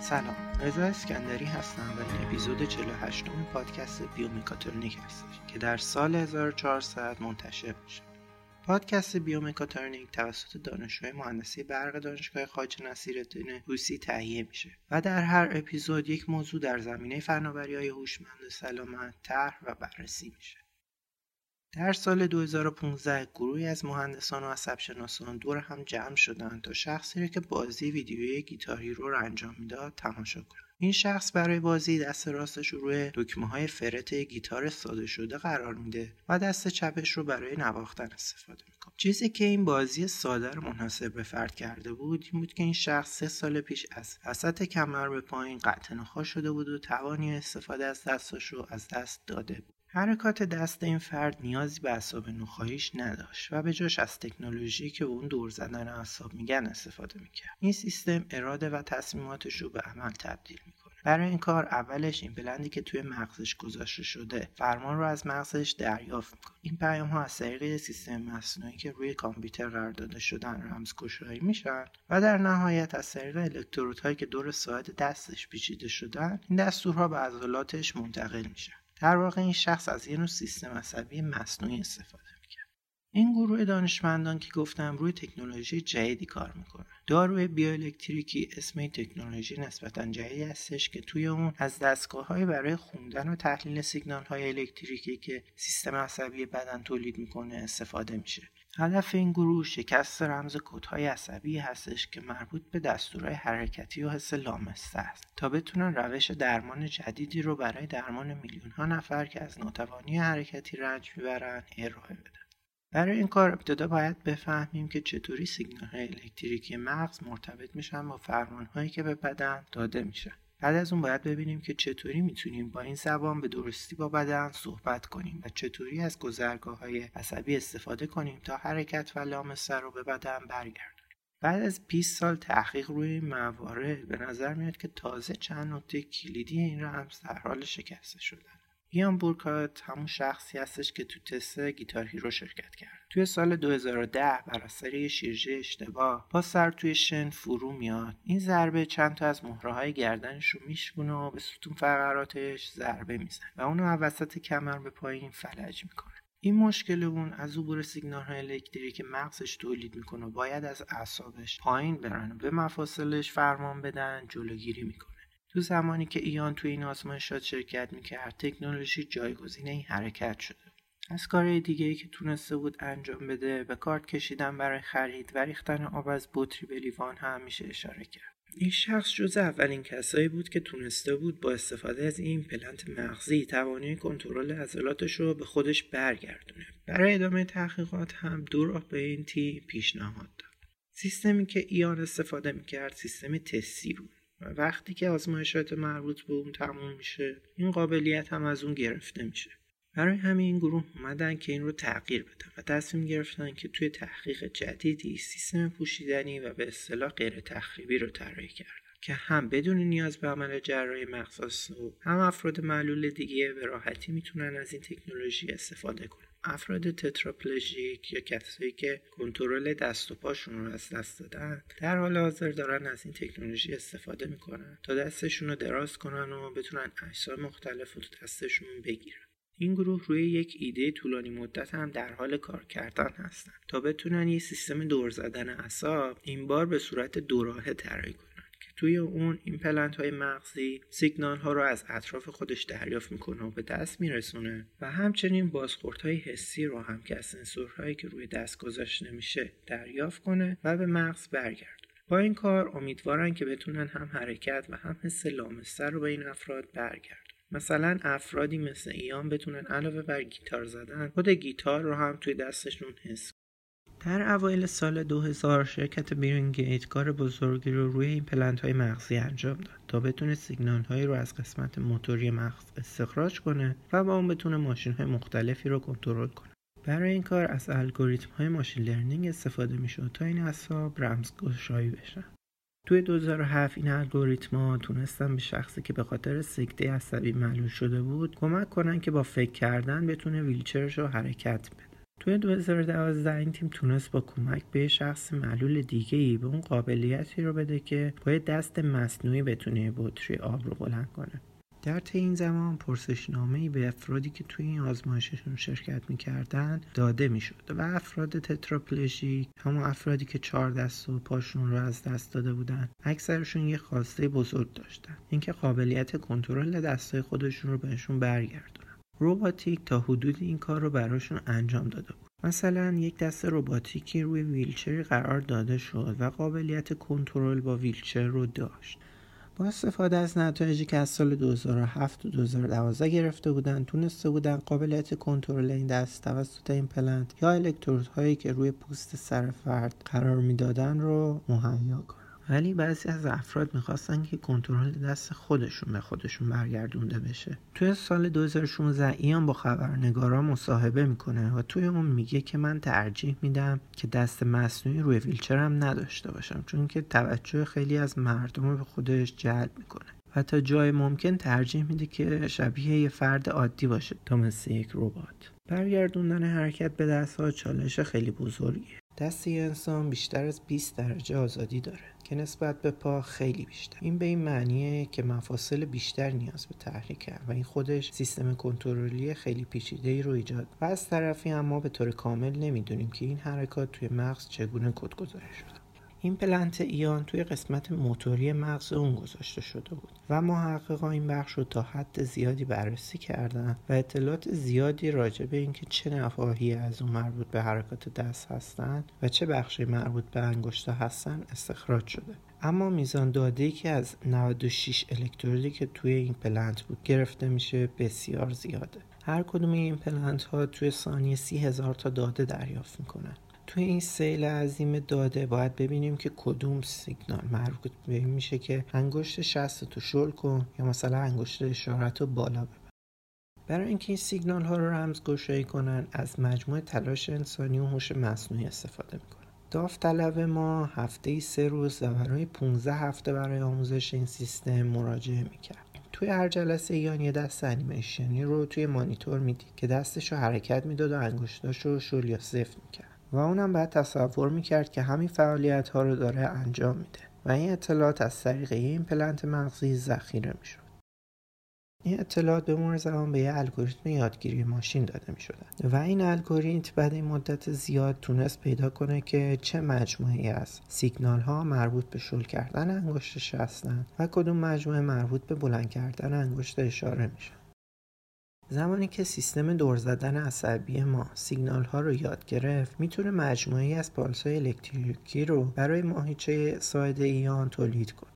سلام رضا اسکندری هستم و این اپیزود 48 م پادکست بیومکاترونیک هستش که در سال 1400 منتشر میشه. پادکست بیومکاترونیک توسط دانشجوی مهندسی برق دانشگاه خواجه نصیرالدین طوسی تهیه میشه و در هر اپیزود یک موضوع در زمینه فناوری های هوشمند سلامت طرح و بررسی میشه. در سال 2015 گروهی از مهندسان و عصبشناسان دور هم جمع شدند تا شخصی را که بازی ویدیویی گیتاری رو انجام می‌داد تماشا کنند. این شخص برای بازی دست راستش رو روی دکمه های فرت گیتار ساده شده قرار میده و دست چپش رو برای نواختن استفاده می‌کنه. چیزی که این بازی ساده رو منحصر به فرد کرده بود این بود که این شخص سه سال پیش از وسط کمر به پایین قطع شده بود و توانی استفاده از دستش رو از دست داده بود. حرکات دست این فرد نیازی به اعصاب نخواهیش نداشت و به جاش از تکنولوژی که به اون دور زدن اعصاب میگن استفاده می‌کرد. این سیستم اراده و تصمیماتش رو به عمل تبدیل می‌کنه. برای این کار اولش این بلندی که توی مغزش گذاشته شده فرمان رو از مغزش دریافت می‌کنه. این پیام ها از طریق سیستم مصنوعی که روی کامپیوتر قرار داده شدن رمزگشایی میشن و در نهایت از طریق الکترودهایی که دور ساعد دستش پیچیده شدن این دستورها به عضلاتش منتقل میشن. در واقع این شخص از یه نوع سیستم عصبی مصنوعی استفاده می‌کرد. این گروه دانشمندان که گفتم روی تکنولوژی جدیدی کار می‌کنه داروی بیوالکتریکی اسم تکنولوژی نسبتا جدیدی هستش که توی اون از دستگاه های برای خوندن و تحلیل سیگنال های الکتریکی که سیستم عصبی بدن تولید می‌کنه استفاده میشه. هدف این گروه شکست رمز کودهای عصبی هستش که مربوط به دستورهای حرکتی و حس لامسته است تا بتونن روش درمان جدیدی رو برای درمان میلیون ها نفر که از ناتوانی حرکتی رنج می‌برن ارائه بدن. برای این کار ابتدا باید بفهمیم که چطوری سیگنال الکتریکی مغز مرتبط میشن با فرمان هایی که به بدن داده میشن. بعد از اون باید ببینیم که چطوری می‌تونیم با این زبان به درستی با بدن صحبت کنیم و چطوری از گذرگاه های عصبی استفاده کنیم تا حرکت و لامسه رو به بدن برگردونیم. بعد از 20 سال تحقیق روی موارد به نظر میاد که تازه چند نکته کلیدی این رمز در حال شکسته شدن. ایان بورکات همون شخصی هستش که تو تست Guitar Hero شرکت کرد. توی سال 2010 بر اثر یه شیرجه اشتباه با سر توی شن فرو میاد. این ضربه چند تا از مهره های گردنش رو میشکونه و به ستون فقراتش ضربه می‌زنه و اونو وسط کمر به پایین فلج می‌کنه. این مشکل اون از عبور سیگنال های الکتریکی که مغزش تولید می‌کنه و باید از اعصابش پایین برن و به مفاصلش فرمان بدن جلوگیری می‌کنه. تو زمانی که ایان توی این آزمایشات شرکت می‌کرد تکنولوژی جایگزین این حرکت شده از کارهای دیگه ای که تونسته بود انجام بده به کارت کشیدن برای خرید و ریختن آب از بطری به لیوان هم میشه اشاره کرد. این شخص جز اولین کسایی بود که تونسته بود با استفاده از این پلنت مغزی توانایی کنترل عضلاتش رو به خودش برگردونه. برای ادامه تحقیقات هم دو راه به این تی پیشنهاد داد. سیستمی که ایان استفاده می‌کرد سیستم تستی بود. وقتی که آزمایشات مربوط به اون تموم میشه این قابلیت هم از اون گرفته میشه. برای همین این گروه اومدن که این رو تغییر بدن و تصمیم گرفتن که توی تحقیق جدیدی سیستم پوشیدنی و به اصطلاح غیر تخریبی رو طراحی کردن. که هم بدون نیاز به عمل جراحی مغز و هم افراد معلول دیگه به راحتی می‌تونن از این تکنولوژی استفاده کنن. افراد تتراپلژیک یا کسایی که کنترل دست و پاشون رو از دست دادن در حال حاضر دارن از این تکنولوژی استفاده می‌کنن تا دستشون رو دراز کنن و بتونن اجسام مختلف رو دستشون بگیرن. این گروه روی یک ایده طولانی مدت هم در حال کار کردن هستند تا بتونن یه سیستم دور زدن اعصاب این بار به صورت دوراهه طراحی کنن. توی اون این پلنت های مغزی سیگنال ها رو از اطراف خودش دریافت می‌کنه و به دست میرسونه و همچنین بازخورد های حسی رو هم که از سنسورهایی که روی دست گذاشته میشه دریافت کنه و به مغز برگردونه. با این کار امیدوارن که بتونن هم حرکت و هم حس لامسته رو به این افراد برگردن مثلا افرادی مثل ایان بتونن علاوه بر گیتار زدن خود گیتار رو هم توی دستشون حس در اوایل سال 2000 شرکت BrainGate کار بزرگی رو روی ایمپلنت های مغزی انجام داد تا بتونه سیگنال هایی رو از قسمت موتوری مغز استخراج کنه و با اون بتونه ماشین های مختلفی رو کنترل کنه. برای این کار از الگوریتم های machine learning استفاده می‌شد تا این اعصاب رمزگشایی بشن. توی 2007 این الگوریتما تونستن به شخصی که به خاطر سکته عصبی معلول شده بود کمک کنن که با فکر کردن بتونه ویلچرش رو حرکت بده. توی 2012 این تیم تونست با کمک به شخص معلول دیگه ای به اون قابلیتی رو بده که با دست مصنوعی بتونه بطری آب رو بلند کنه. در طی این زمان پرسشنامه به افرادی که توی این آزمایششون شرکت می‌کردن داده می‌شد و افراد تتراپلژیک همون افرادی که چهار دست و پاشون رو از دست داده بودن اکثرشون یه خواسته بزرگ داشتن. اینکه قابلیت کنترل دستای خودشون رو بهشون برگردونن روباتیک تا حدود این کار رو براشون انجام داده بود. مثلا یک دست رباتیکی روی ویلچری قرار داده شد و قابلیت کنترل با ویلچر رو داشت. با استفاده از نتایجی که از سال 2007 و 2012 گرفته بودند تونسته بودن قابلیت کنترل این دست توسط این پلنت یا الکترودهایی که روی پوست سر فرد قرار می‌دادن رو مهیا کنن. ولی بعضی از افراد می‌خواستن که کنترل دست خودشون به خودشون برگردونده بشه. توی سال 2016 ایان با خبرنگارا مصاحبه می‌کنه و توی اون میگه که من ترجیح میدم که دست مصنوعی روی ویلچرم نداشته باشم چون که توجه خیلی از مردم رو به خودش جلب می‌کنه. و تا جای ممکن ترجیح میده که شبیه یه فرد عادی باشه. تا مثل یک ربات. برگردوندن حرکت به دست ها چالش خیلی بزرگیه. دست یه انسان بیشتر از 20 درجه آزادی داره. که نسبت به پا خیلی بیشتر. این به این معنیه که مفاصل بیشتر نیاز به تحریک و این خودش سیستم کنترلی خیلی پیچیده ای رو ایجاد و از طرفی اما به طور کامل نمی‌دونیم که این حرکات توی مغز چگونه کدگذاری شده ایمپلنت ایان توی قسمت موتوری مغز اون گذاشته شده بود و محققا این بخش رو تا حد زیادی بررسی کردن و اطلاعات زیادی راجع به اینکه چه نواحی از اون مربوط به حرکات دست هستن و چه بخشی مربوط به انگشتا هستن استخراج شده. اما میزان داده که از 96 الکترودی که توی ایمپلنت بود گرفته میشه بسیار زیاده. هر کدوم ایمپلنت ها توی ثانیه سی هزار تا داده دریافت می‌کنن. توی این سیل عظیم داده باید ببینیم که کدوم سیگنال مربوط به میشه که انگشت شست تو شل کن یا مثلا انگشت اشارت رو بالا ببر. برای اینکه این سیگنال ها رو رمز گشایی کنن از مجموعه تلاش انسانی و هوش مصنوعی استفاده می‌کنن. داوطلب ما هفته سه روز و برای 15 هفته برای آموزش این سیستم مراجعه می‌کرد. توی هر جلسه ایان یه دست انیمیشنی رو توی مانیتور می‌دید که دستش رو حرکت می‌داد و انگشتاش رو شل یا سفت می‌کرد. و اونم بعد تصور می‌کرد که همین فعالیت ها رو داره انجام میده و این اطلاعات از طریق ایمپلنت مغزی ذخیره می‌شد. این اطلاعات به مرور زمان به یه الگوریتم یادگیری ماشین داده می شدن و این الگوریتم بعد این مدت زیاد تونست پیدا کنه که چه مجموعی از سیگنال ها مربوط به شل کردن انگشتش هستند و کدوم مجموعه مربوط به بلند کردن انگشت اشاره میشه زمانی که سیستم دور زدن عصبی ما سیگنال ها رو یاد گرفت می‌تونه مجموعی از پالس های الکتریکی رو برای ماهیچه ساعد ایان تولید کنه.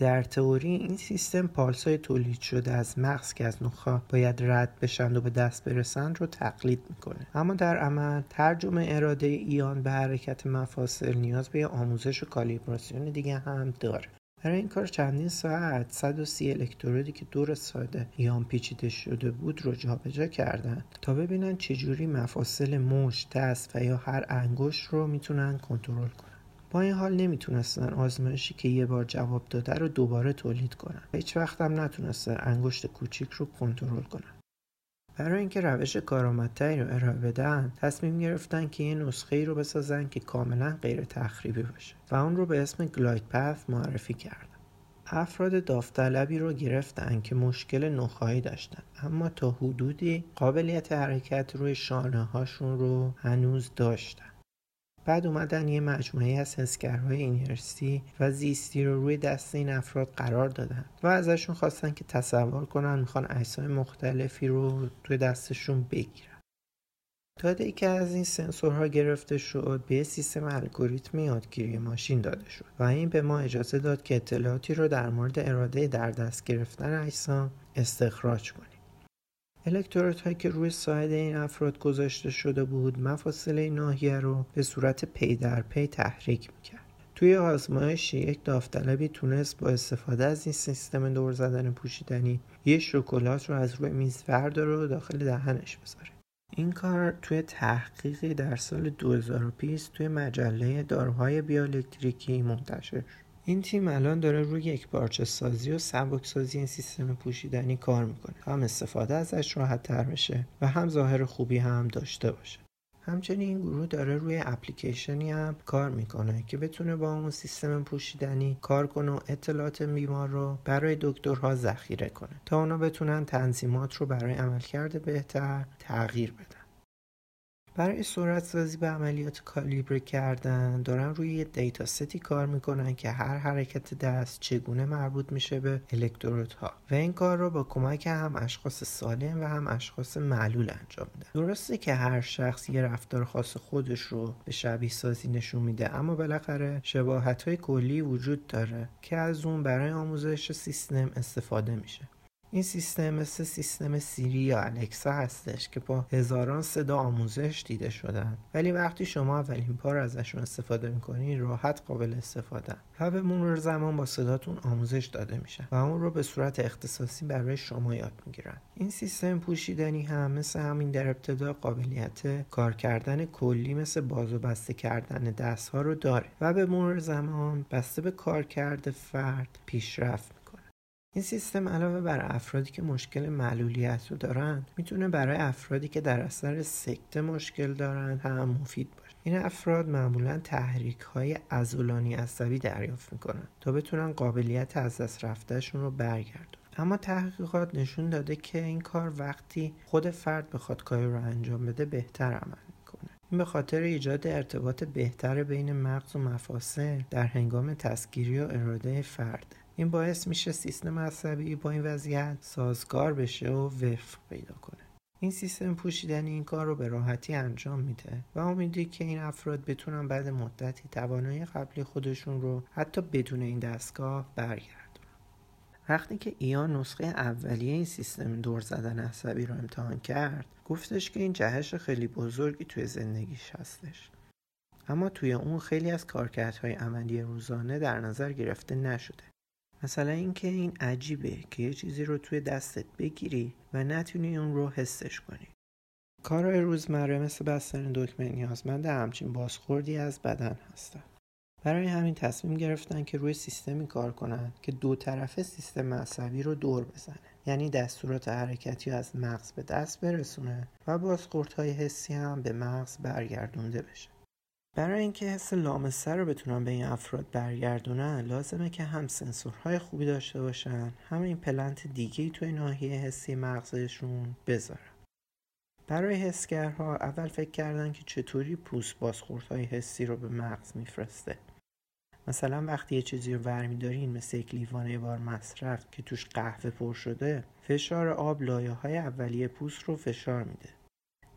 در تئوری این سیستم پالس های تولید شده از مغز که از نخا باید رد بشند و به دست برسند رو تقلید می‌کنه. اما در عمل ترجمه اراده ایان به حرکت مفاصل نیاز به آموزش و کالیبراسیون دیگه هم داره. برای این کار چندین ساعت 130 الکترودی که دور ساده ایان پیچیده شده بود رو جابجا کردن تا ببینن چجوری مفاصل مشت دست و یا هر انگشت رو می‌تونن کنترل کنن. با این حال نمی‌تونستن آزمایشی که یه بار جواب داده رو دوباره تولید کنن. هیچ وقت هم نتونستن انگشت کوچیک رو کنترل کنن. برای اینکه روش کارآمدتری رو ارائه بدن تصمیم گرفتن که یه نسخه ای رو بسازن که کاملا غیر تخریبی باشه و اون رو به اسم گلاید پث معرفی کردن. افراد داوطلبی رو گرفتن که مشکل نخایی داشتن اما تا حدودی قابلیت حرکت روی شانه هاشون رو هنوز داشتن. بعد اومدن یه مجموعه از حسگرهای اینرسی و زیستی رو روی دست این افراد قرار دادن و ازشون خواستن که تصور کنن می‌خوان اجسام مختلفی رو توی دستشون بگیرن. داده ای که از این سنسورها گرفته شد به سیستم الگوریتم یادگیری ماشین داده شد و این به ما اجازه داد که اطلاعاتی رو در مورد اراده در دست گرفتن اجسام استخراج کنیم. الکترودهایی که روی ساعد این افراد گذاشته شده بود مفاصل ناحیه رو به صورت پی در پی تحریک می‌کرد. توی آزمایش یک داوطلبی تونست با استفاده از این سیستم دور زدن پوشیدنی یه شکلات رو از روی میز برداره و داخل دهنش بذاره. این کار توی تحقیقی در سال 2020 توی مجله داروهای بیالکتریکی منتشر شد. این تیم الان داره روی یک پارچه سازی و سبک سازی این سیستم پوشیدنی کار می‌کنه. هم استفاده ازش راحت تر بشه و هم ظاهر خوبی هم داشته باشه. همچنین این گروه داره روی اپلیکیشنی هم کار می‌کنه که بتونه با اون سیستم پوشیدنی کار کنه و اطلاعات بیمار رو برای دکترها ذخیره کنه تا اونا بتونن تنظیمات رو برای عملکرد بهتر تغییر بدن. برای سرعت سازی به عملیات کالیبر کردن دارن روی یه دیتا ستی کار می‌کنن که هر حرکت دست چگونه مربوط میشه به الکترودها. و این کار رو با کمک هم اشخاص سالم و هم اشخاص معلول انجام میده درسته که هر شخص یه رفتار خاص خودش رو به شبیه سازی نشون میده اما بالاخره شباهت های کلی وجود داره که از اون برای آموزش سیستم استفاده میشه. این سیستم مثل سیستم سیری یا الکسا هستش که با هزاران صدا آموزش دیده شدن. ولی وقتی شما اولین بار ازشون استفاده می‌کنین راحت قابل استفاده. و به مرور زمان با صداتون آموزش داده میشن و اون رو به صورت اختصاصی برای شما یاد می‌گیرن. این سیستم پوشیدنی هم مثل همین در ابتدا قابلیت کار کردن کلی مثل باز و بسته کردن دست ها رو داره و به مرور زمان بسته به کارکرد فرد پیشرفت این سیستم علاوه بر افرادی که مشکل معلولیت رو دارن می‌تونه برای افرادی که در اثر سکته مشکل دارن هم مفید باشه. این افراد معمولا تحریک های ازولانی عصبی دریافت می‌کنن تا بتونن قابلیت از دست رفتهشون رو برگردن اما تحقیقات نشون داده که این کار وقتی خود فرد بخواد کاری رو انجام بده بهتر عمل می‌کنه. این به خاطر ایجاد ارتباط بهتر بین مغز و مفاصل در هنگام تسکیری و اراده فرده این باعث میشه سیستم عصبی با این وضعیت سازگار بشه و وفق پیدا کنه. این سیستم پوشیدنی این کار رو به راحتی انجام میده و امیدی که این افراد بتونن بعد مدتی توانایی قبلی خودشون رو حتی بدون این دستگاه برگردونن. وقتی که ایان نسخه اولیه این سیستم دور زدن عصبی رو امتحان کرد گفتش که این جهش خیلی بزرگی توی زندگیش هستش. اما توی اون خیلی از کارکردهای عملی روزانه در نظر گرفته نشده. مثلا اینکه این عجیبه که یه چیزی رو توی دستت بگیری و نتونی اون رو حسش کنی. کارهای روزمره مثل بستن دکمه نیازمند همچین بازخوردی از بدن هستن برای همین تصمیم گرفتن که روی سیستمی کار کنند که دو طرفه سیستم عصبی رو دور بزنه. یعنی دستورات حرکتی از مغز به دست برسونه و بازخوردهای حسی هم به مغز برگردونده بشه. برای اینکه حس لامسه رو بتونن به این افراد برگردونن لازمه که هم سنسورهای خوبی داشته باشن هم این پلنت دیگه توی ناحیه حسی مغزشون بذارن. برای حسگرها اول فکر کردن که چطوری پوست بازخوردهای حسی رو به مغز میفرسته. مثلا وقتی یه چیزی رو برمیدارین مثل یک لیوان بار مصرف که توش قهوه پر شده فشار آب لایه های اولیه پوست رو فشار میده.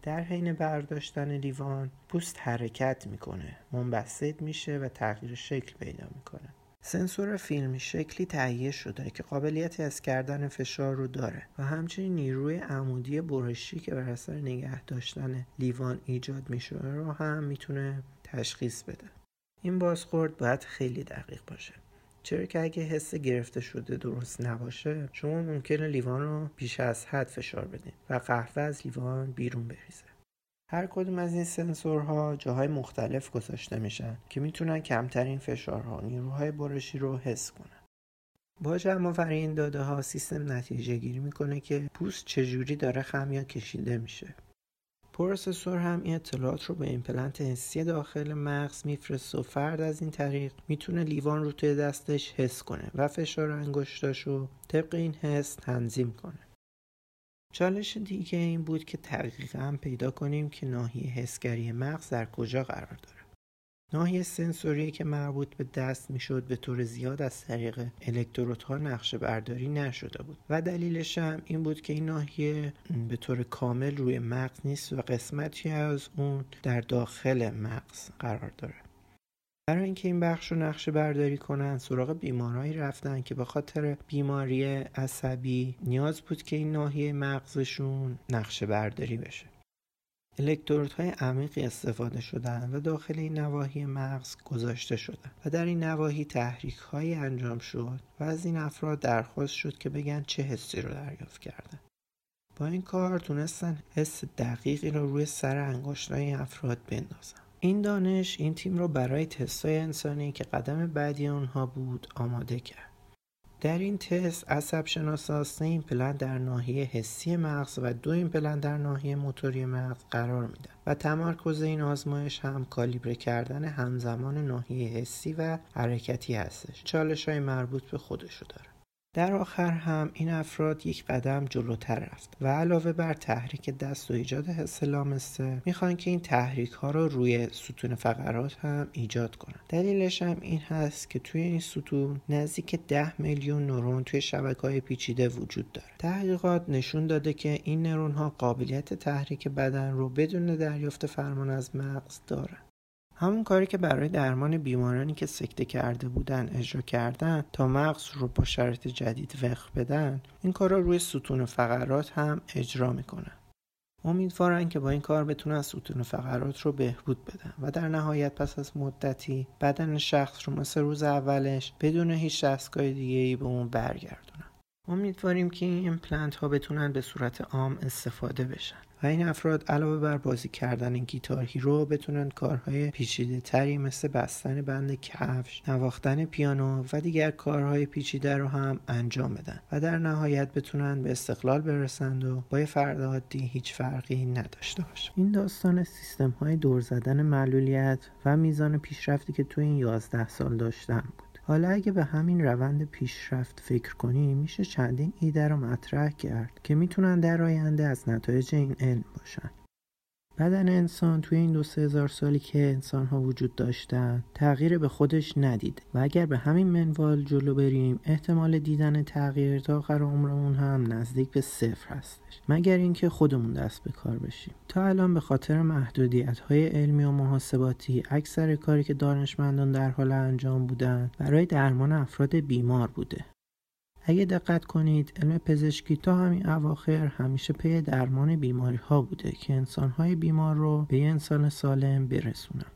در حین برداشتن لیوان پوست حرکت می‌کنه. منبسط میشه و تغییر شکل پیدا می‌کنه. سنسور فیلمی شکلی تهیه شده که قابلیت از کردن فشار رو داره و همچنین نیروی عمودی برشی که بر اثر نگه داشتن لیوان ایجاد میشه رو هم می‌تونه تشخیص بده. این بازخورد باید خیلی دقیق باشه. چرا که اگه حس گرفته شده درست نباشه شما ممکنه لیوان رو بیش از حد فشار بدین و قهوه از لیوان بیرون بریزه. هر کدوم از این سنسورها جاهای مختلف گذاشته میشن که می‌تونن کمترین فشارها نیروهای برشی رو حس کنن. با جمع این داده ها سیستم نتیجه گیری می‌کنه که پوست چجوری داره خم یا کشیده میشه. processor هم این اطلاعات رو به ایمپلنت حسی داخل مغز میفرسته و فرد از این طریق می‌تونه لیوان رو توی دستش حس کنه و فشار انگشتاش رو طبق این حس تنظیم کنه. چالش دیگه این بود که دقیقا پیدا کنیم که ناحیه حسگری مغز در کجا قرار داره. ناحیه سنسوری که مربوط به دست می‌شد به طور زیاد از طریق الکترودها نقشه برداری نشده بود. و دلیلش هم این بود که این ناحیه به طور کامل روی مغز نیست و قسمتی از اون در داخل مغز قرار داره. برای اینکه این بخش رو نقشه برداری کنن سراغ بیمارایی رفتن که به خاطر بیماری عصبی نیاز بود که این ناحیه مغزشون نقشه برداری بشه. الکترودهای عمیقی استفاده شدن و داخل این نواحی مغز گذاشته شدن و در این نواحی تحریک هایی انجام شد و از این افراد درخواست شد که بگن چه حسی رو دریافت کردن. با این کار تونستن حس دقیقی رو روی سر انگشتای این افراد بندازن. این دانش این تیم رو برای تستای انسانی که قدم بعدی آنها بود آماده کرد. در این تست عصب شناسا سه ایمپلنت در ناحیه حسی مغز و دو ایمپلنت در ناحیه موتوری مغز قرار میدن و تمرکز این آزمایش هم کالیبره کردن همزمان ناحیه حسی و حرکتی هستش. چالش های مربوط به خودشو داره. در آخر هم این افراد یک قدم جلوتر رفت و علاوه بر تحریک دست و ایجاد حس لامسه می‌خوان که این تحریک ها رو روی ستون فقرات هم ایجاد کنن. دلیلش هم این هست که توی این ستون نزدیک 10 میلیون نورون توی شبکه های پیچیده وجود داره. تحقیقات نشون داده که این نورون ها قابلیت تحریک بدن رو بدون دریافت فرمان از مغز دارن. همون کاری که برای درمان بیمارانی که سکته کرده بودن اجرا کردن تا مغز رو با شرایط جدید وقف بدن این کار رو روی ستون فقرات هم اجرا می‌کنن. امیدوارن که با این کار بتونن ستون فقرات رو بهبود بدن و در نهایت پس از مدتی بدن شخص رو مثل روز اولش بدون هیچ دستگاه دیگه ای به اون برگردونن. امیدواریم که این ایمپلنت ها بتونن به صورت عام استفاده بشن. و این افراد علاوه بر بازی کردن Guitar Hero بتونن کارهای پیچیده تری مثل بستن بند کفش، نواختن پیانو و دیگر کارهای پیچیده رو هم انجام بدن و در نهایت بتونن به استقلال برسند و با فرد عادی هیچ فرقی نداشته باشه. این داستان سیستم های دور زدن معلولیت و میزان پیشرفتی که تو این 11 سال داشتم بود. حالا اگه به همین روند پیشرفت فکر کنیم میشه چندین ایده رو مطرح کرد که می‌تونن در آینده از نتایج این علم باشن. بدن انسان توی این دو سه هزار سالی که انسان ها وجود داشتن تغییر به خودش ندید. و اگر به همین منوال جلو بریم احتمال دیدن تغییر تا آخر عمرمون هم نزدیک به صفر هستش. مگر اینکه خودمون دست به کار بشیم. تا الان به خاطر محدودیت های علمی و محاسباتی اکثر کاری که دانشمندان در حال انجام بودن برای درمان افراد بیمار بوده. اگه دقت کنید علم پزشکی تا همین اواخر همیشه پی درمان بیماری ها بوده که انسان های بیمار رو به انسان سالم برسونن.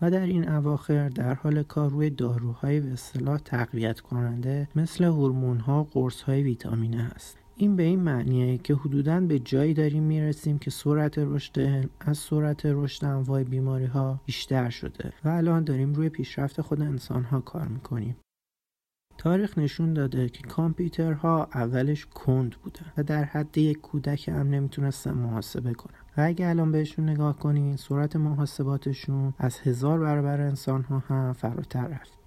و در این اواخر در حال کار روی داروهای به اصطلاح تقویت کننده مثل هورمون ها قرص های ویتامینه هست. این به این معنیه که حدودا به جایی داریم می‌رسیم که سرعت رشد از سرعت رشد انواع بیماری ها بیشتر شده. و الان داریم روی پیشرفت خود انسان ها کار می‌کنیم. تاریخ نشون داده که کامپیوترها اولش کند بودن و در حد یک کودک هم نمی‌تونستن محاسبه کنن. و اگه الان بهشون نگاه کنین سرعت محاسباتشون از هزار برابر انسان ها هم فراتر رفت.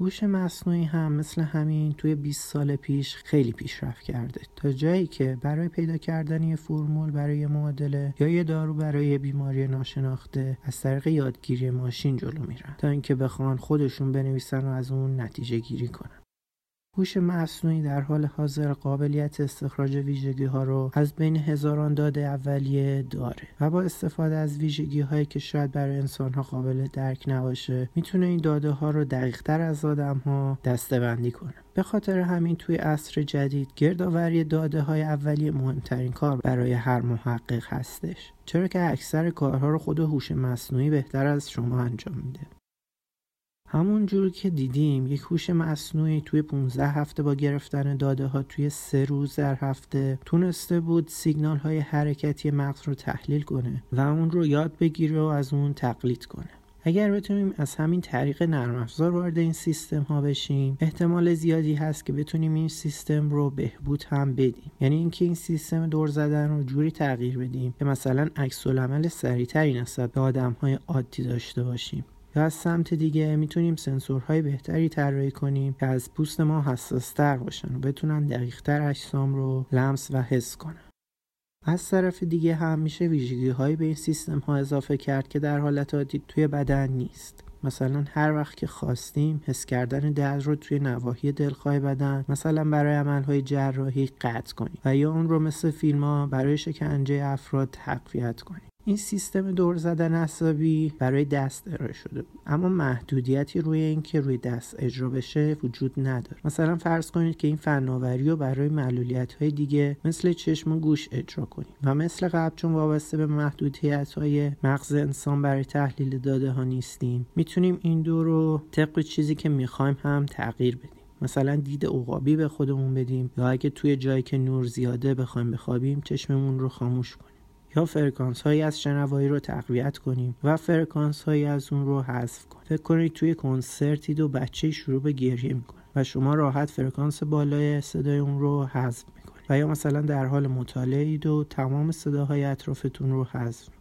هوش مصنوعی هم مثل همین توی 20 سال پیش خیلی پیشرفت کرده. تا جایی که برای پیدا کردن یه فرمول برای یه معادله یا یه دارو برای بیماری ناشناخته از طریق یادگیری ماشین جلو میرن تا اینکه بخوان خودشون بنویسن و از اون نتیجه گیری کنن. هوش مصنوعی در حال حاضر قابلیت استخراج ویژگی ها رو از بین هزاران داده اولیه داره و با استفاده از ویژگی هایی که شاید برای انسان ها قابل درک نباشه می‌تونه این داده ها رو دقیق تر از آدم ها دسته بندی کنه. به خاطر همین توی عصر جدید گردآوری داده های اولیه مهمترین کار برای هر محقق هستش. چرا که اکثر کارها رو خود هوش مصنوعی بهتر از شما انجام میده. همون جور که دیدیم یک هوش مصنوعی توی 15 هفته با گرفتن داده ها توی سه روز در هفته تونسته بود سیگنال های حرکتی مغز رو تحلیل کنه و اون رو یاد بگیره و از اون تقلید کنه. اگر بتونیم از همین طریق نرم افزار وارد این سیستم ها بشیم احتمال زیادی هست که بتونیم این سیستم رو بهبود هم بدیم. یعنی اینکه این سیستم دور زدن رو جوری تغییر بدیم که مثلا عکس العمل سریعتری نسبت به آدم های عادی داشته باشیم. یا از سمت دیگه می‌تونیم سنسورهای بهتری طراحی کنیم که از پوست ما حساستر باشن و بتونن دقیقتر اجسام رو لمس و حس کنن. از طرف دیگه هم میشه ویژگی هایی به این سیستم ها اضافه کرد که در حالت عادی توی بدن نیست. مثلا هر وقت که خواستیم حس کردن درد رو توی نواحی دلخواه بدن مثلا برای عملهای جراحی قطع کنیم و یا اون رو مثل فیلم ها برای شکنجه افراد تقویت کنیم. این سیستم دور زدن عصبی برای دست ارائه شده اما محدودیتی روی اینکه روی دست اجرا بشه وجود نداره. مثلا فرض کنید که این فناوری رو برای معلولیت های دیگه مثل چشم و گوش اجرا کنیم و مثل قبل چون وابسته به محدودیت های مغز انسان برای تحلیل داده ها نیستیم می‌تونیم این دو رو طبق چیزی که می‌خوایم هم تغییر بدیم. مثلا دید عقابی به خودمون بدیم یا اگه توی جایی که نور زیاده بخوایم بخوابیم چشممون رو خاموش کنیم. یا فرکانس هایی از شنوایی رو تقویت کنیم و فرکانس هایی از اون رو حذف کنیم. فکر کنید توی کنسرتی دو بچه شروع به گریه می‌کنه و شما راحت فرکانس بالای صدای اون رو حذف می‌کنید و یا مثلا در حال مطالعه اید و تمام صداهای اطرافتون رو حذف می‌کنید.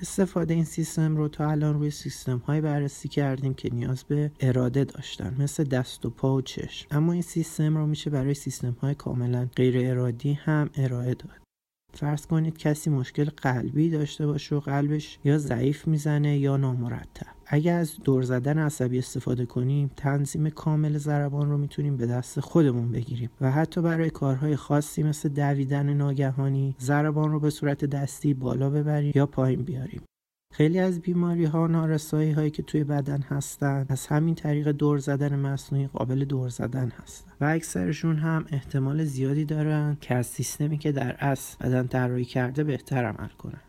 استفاده این سیستم رو تا الان روی سیستم های بررسی کردیم که نیاز به اراده داشتن مثل دست و پا و چشم. اما این سیستم رو میشه برای سیستم های کاملا غیر ارادی هم ارائه داد. فرض کنید کسی مشکل قلبی داشته باشه و قلبش یا ضعیف می‌زنه یا نامرتب. اگر از دور زدن عصبی استفاده کنیم تنظیم کامل ضربان رو می‌تونیم به دست خودمون بگیریم. و حتی برای کارهای خاصی مثل دویدن ناگهانی ضربان رو به صورت دستی بالا ببریم یا پایین بیاریم. خیلی از بیماری ها نارسایی هایی که توی بدن هستن از همین طریق دور زدن مصنوعی قابل دور زدن هستن. و اکثرشون هم احتمال زیادی دارن که از سیستمی که در اصل بدن طراحی کرده بهتر عمل کنن.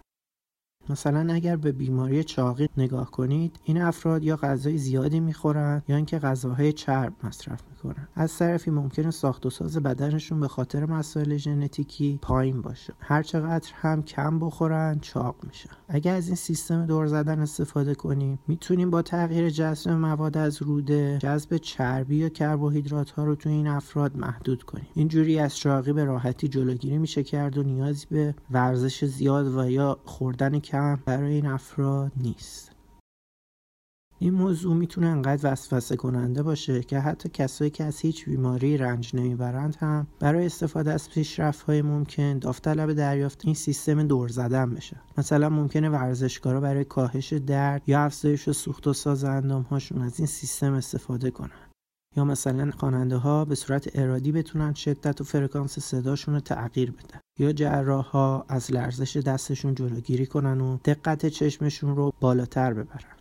مثلا اگر به بیماری چاقی نگاه کنید این افراد یا غذای زیادی می‌خورن یا اینکه غذاهای چرب مصرف می‌کنن. از طرفی ممکنه ساخت و ساز بدنشون به خاطر مسائل ژنتیکی پایین باشه. هر چقدر هم کم بخورن چاق میشن. اگر از این سیستم دور زدن استفاده کنیم می‌تونیم با تغییر جذب مواد از روده جذب چربی یا کربوهیدرات ها رو تو این افراد محدود کنیم. اینجوری از چاقی به راحتی جلوگیری میشه کرد و نیازی به ورزش زیاد و یا خوردن کم برای این افراد نیست. این موضوع می‌تونه انقدر وسوسه کننده باشه که حتی کسایی که از هیچ بیماری رنج نمی‌برند هم برای استفاده از پیشرفت های ممکن داوطلب دریافت این سیستم دور زدن بشه. مثلا ممکنه ورزشکارا برای کاهش درد یا افزایش سوخت و ساز اندام هاشون از این سیستم استفاده کنن. یا مثلا خواننده ها به صورت ارادی بتونن شدت و فرکانس صداشون رو تغییر بدن. یا جراح ها از لرزش دستشون جلوگیری کنن و دقت چشمشون رو بالاتر ببرن.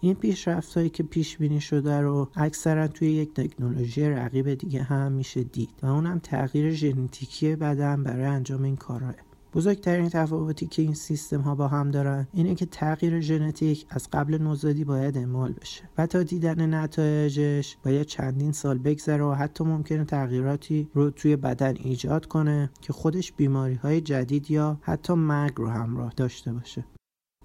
این پیشرفت هایی که پیش بینی شده رو اکثرا توی یک تکنولوژی رقیب دیگه هم میشه دید و اونم تغییر ژنتیکی بدن برای انجام این کارهای بزرگترین تفاوتی که این سیستم ها با هم دارن اینه که تغییر ژنتیک از قبل نوزادی باید اعمال بشه و تا دیدن نتایجش باید چندین سال بگذره و حتی ممکنه تغییراتی رو توی بدن ایجاد کنه که خودش بیماری های جدید یا حتی مرگ رو همراه داشته باشه.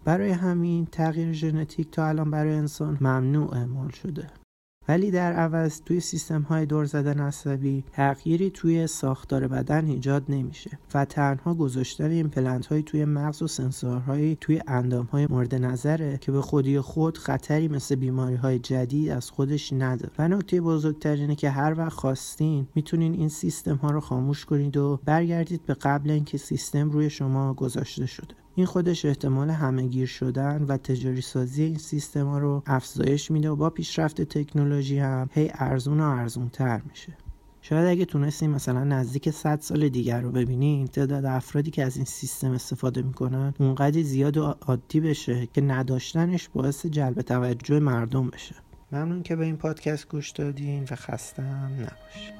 برای همین تغییر ژنتیک تا الان برای انسان ممنوع اعمال شده. ولی در عوض توی سیستم های دور زدن عصبی تغییری توی ساختار بدن ایجاد نمیشه و تنها گذاشتن این پلنت های توی مغز و سنسورهایی توی اندام های مورد نظره که به خودی خود خطری مثل بیماری های جدید از خودش نداره. و نکته بزرگتر اینه که هر وقت خواستین می‌تونین این سیستم ها رو خاموش کنید و برگردید به قبل اینکه سیستم روی شما گذاشته شده. این خودش احتمال همه گیر شدن و تجاری سازی این سیستم ها رو افزایش میده و با پیشرفت تکنولوژی هم هی ارزون و ارزون تر میشه. شاید اگه تونستیم مثلا نزدیک 100 سال دیگر رو ببینیم تعداد افرادی که از این سیستم استفاده می‌کنن اونقدر زیاد و عادی بشه که نداشتنش باعث جلب توجه مردم بشه. ممنون که به این پادکست گوش دادین و خستم نباشید.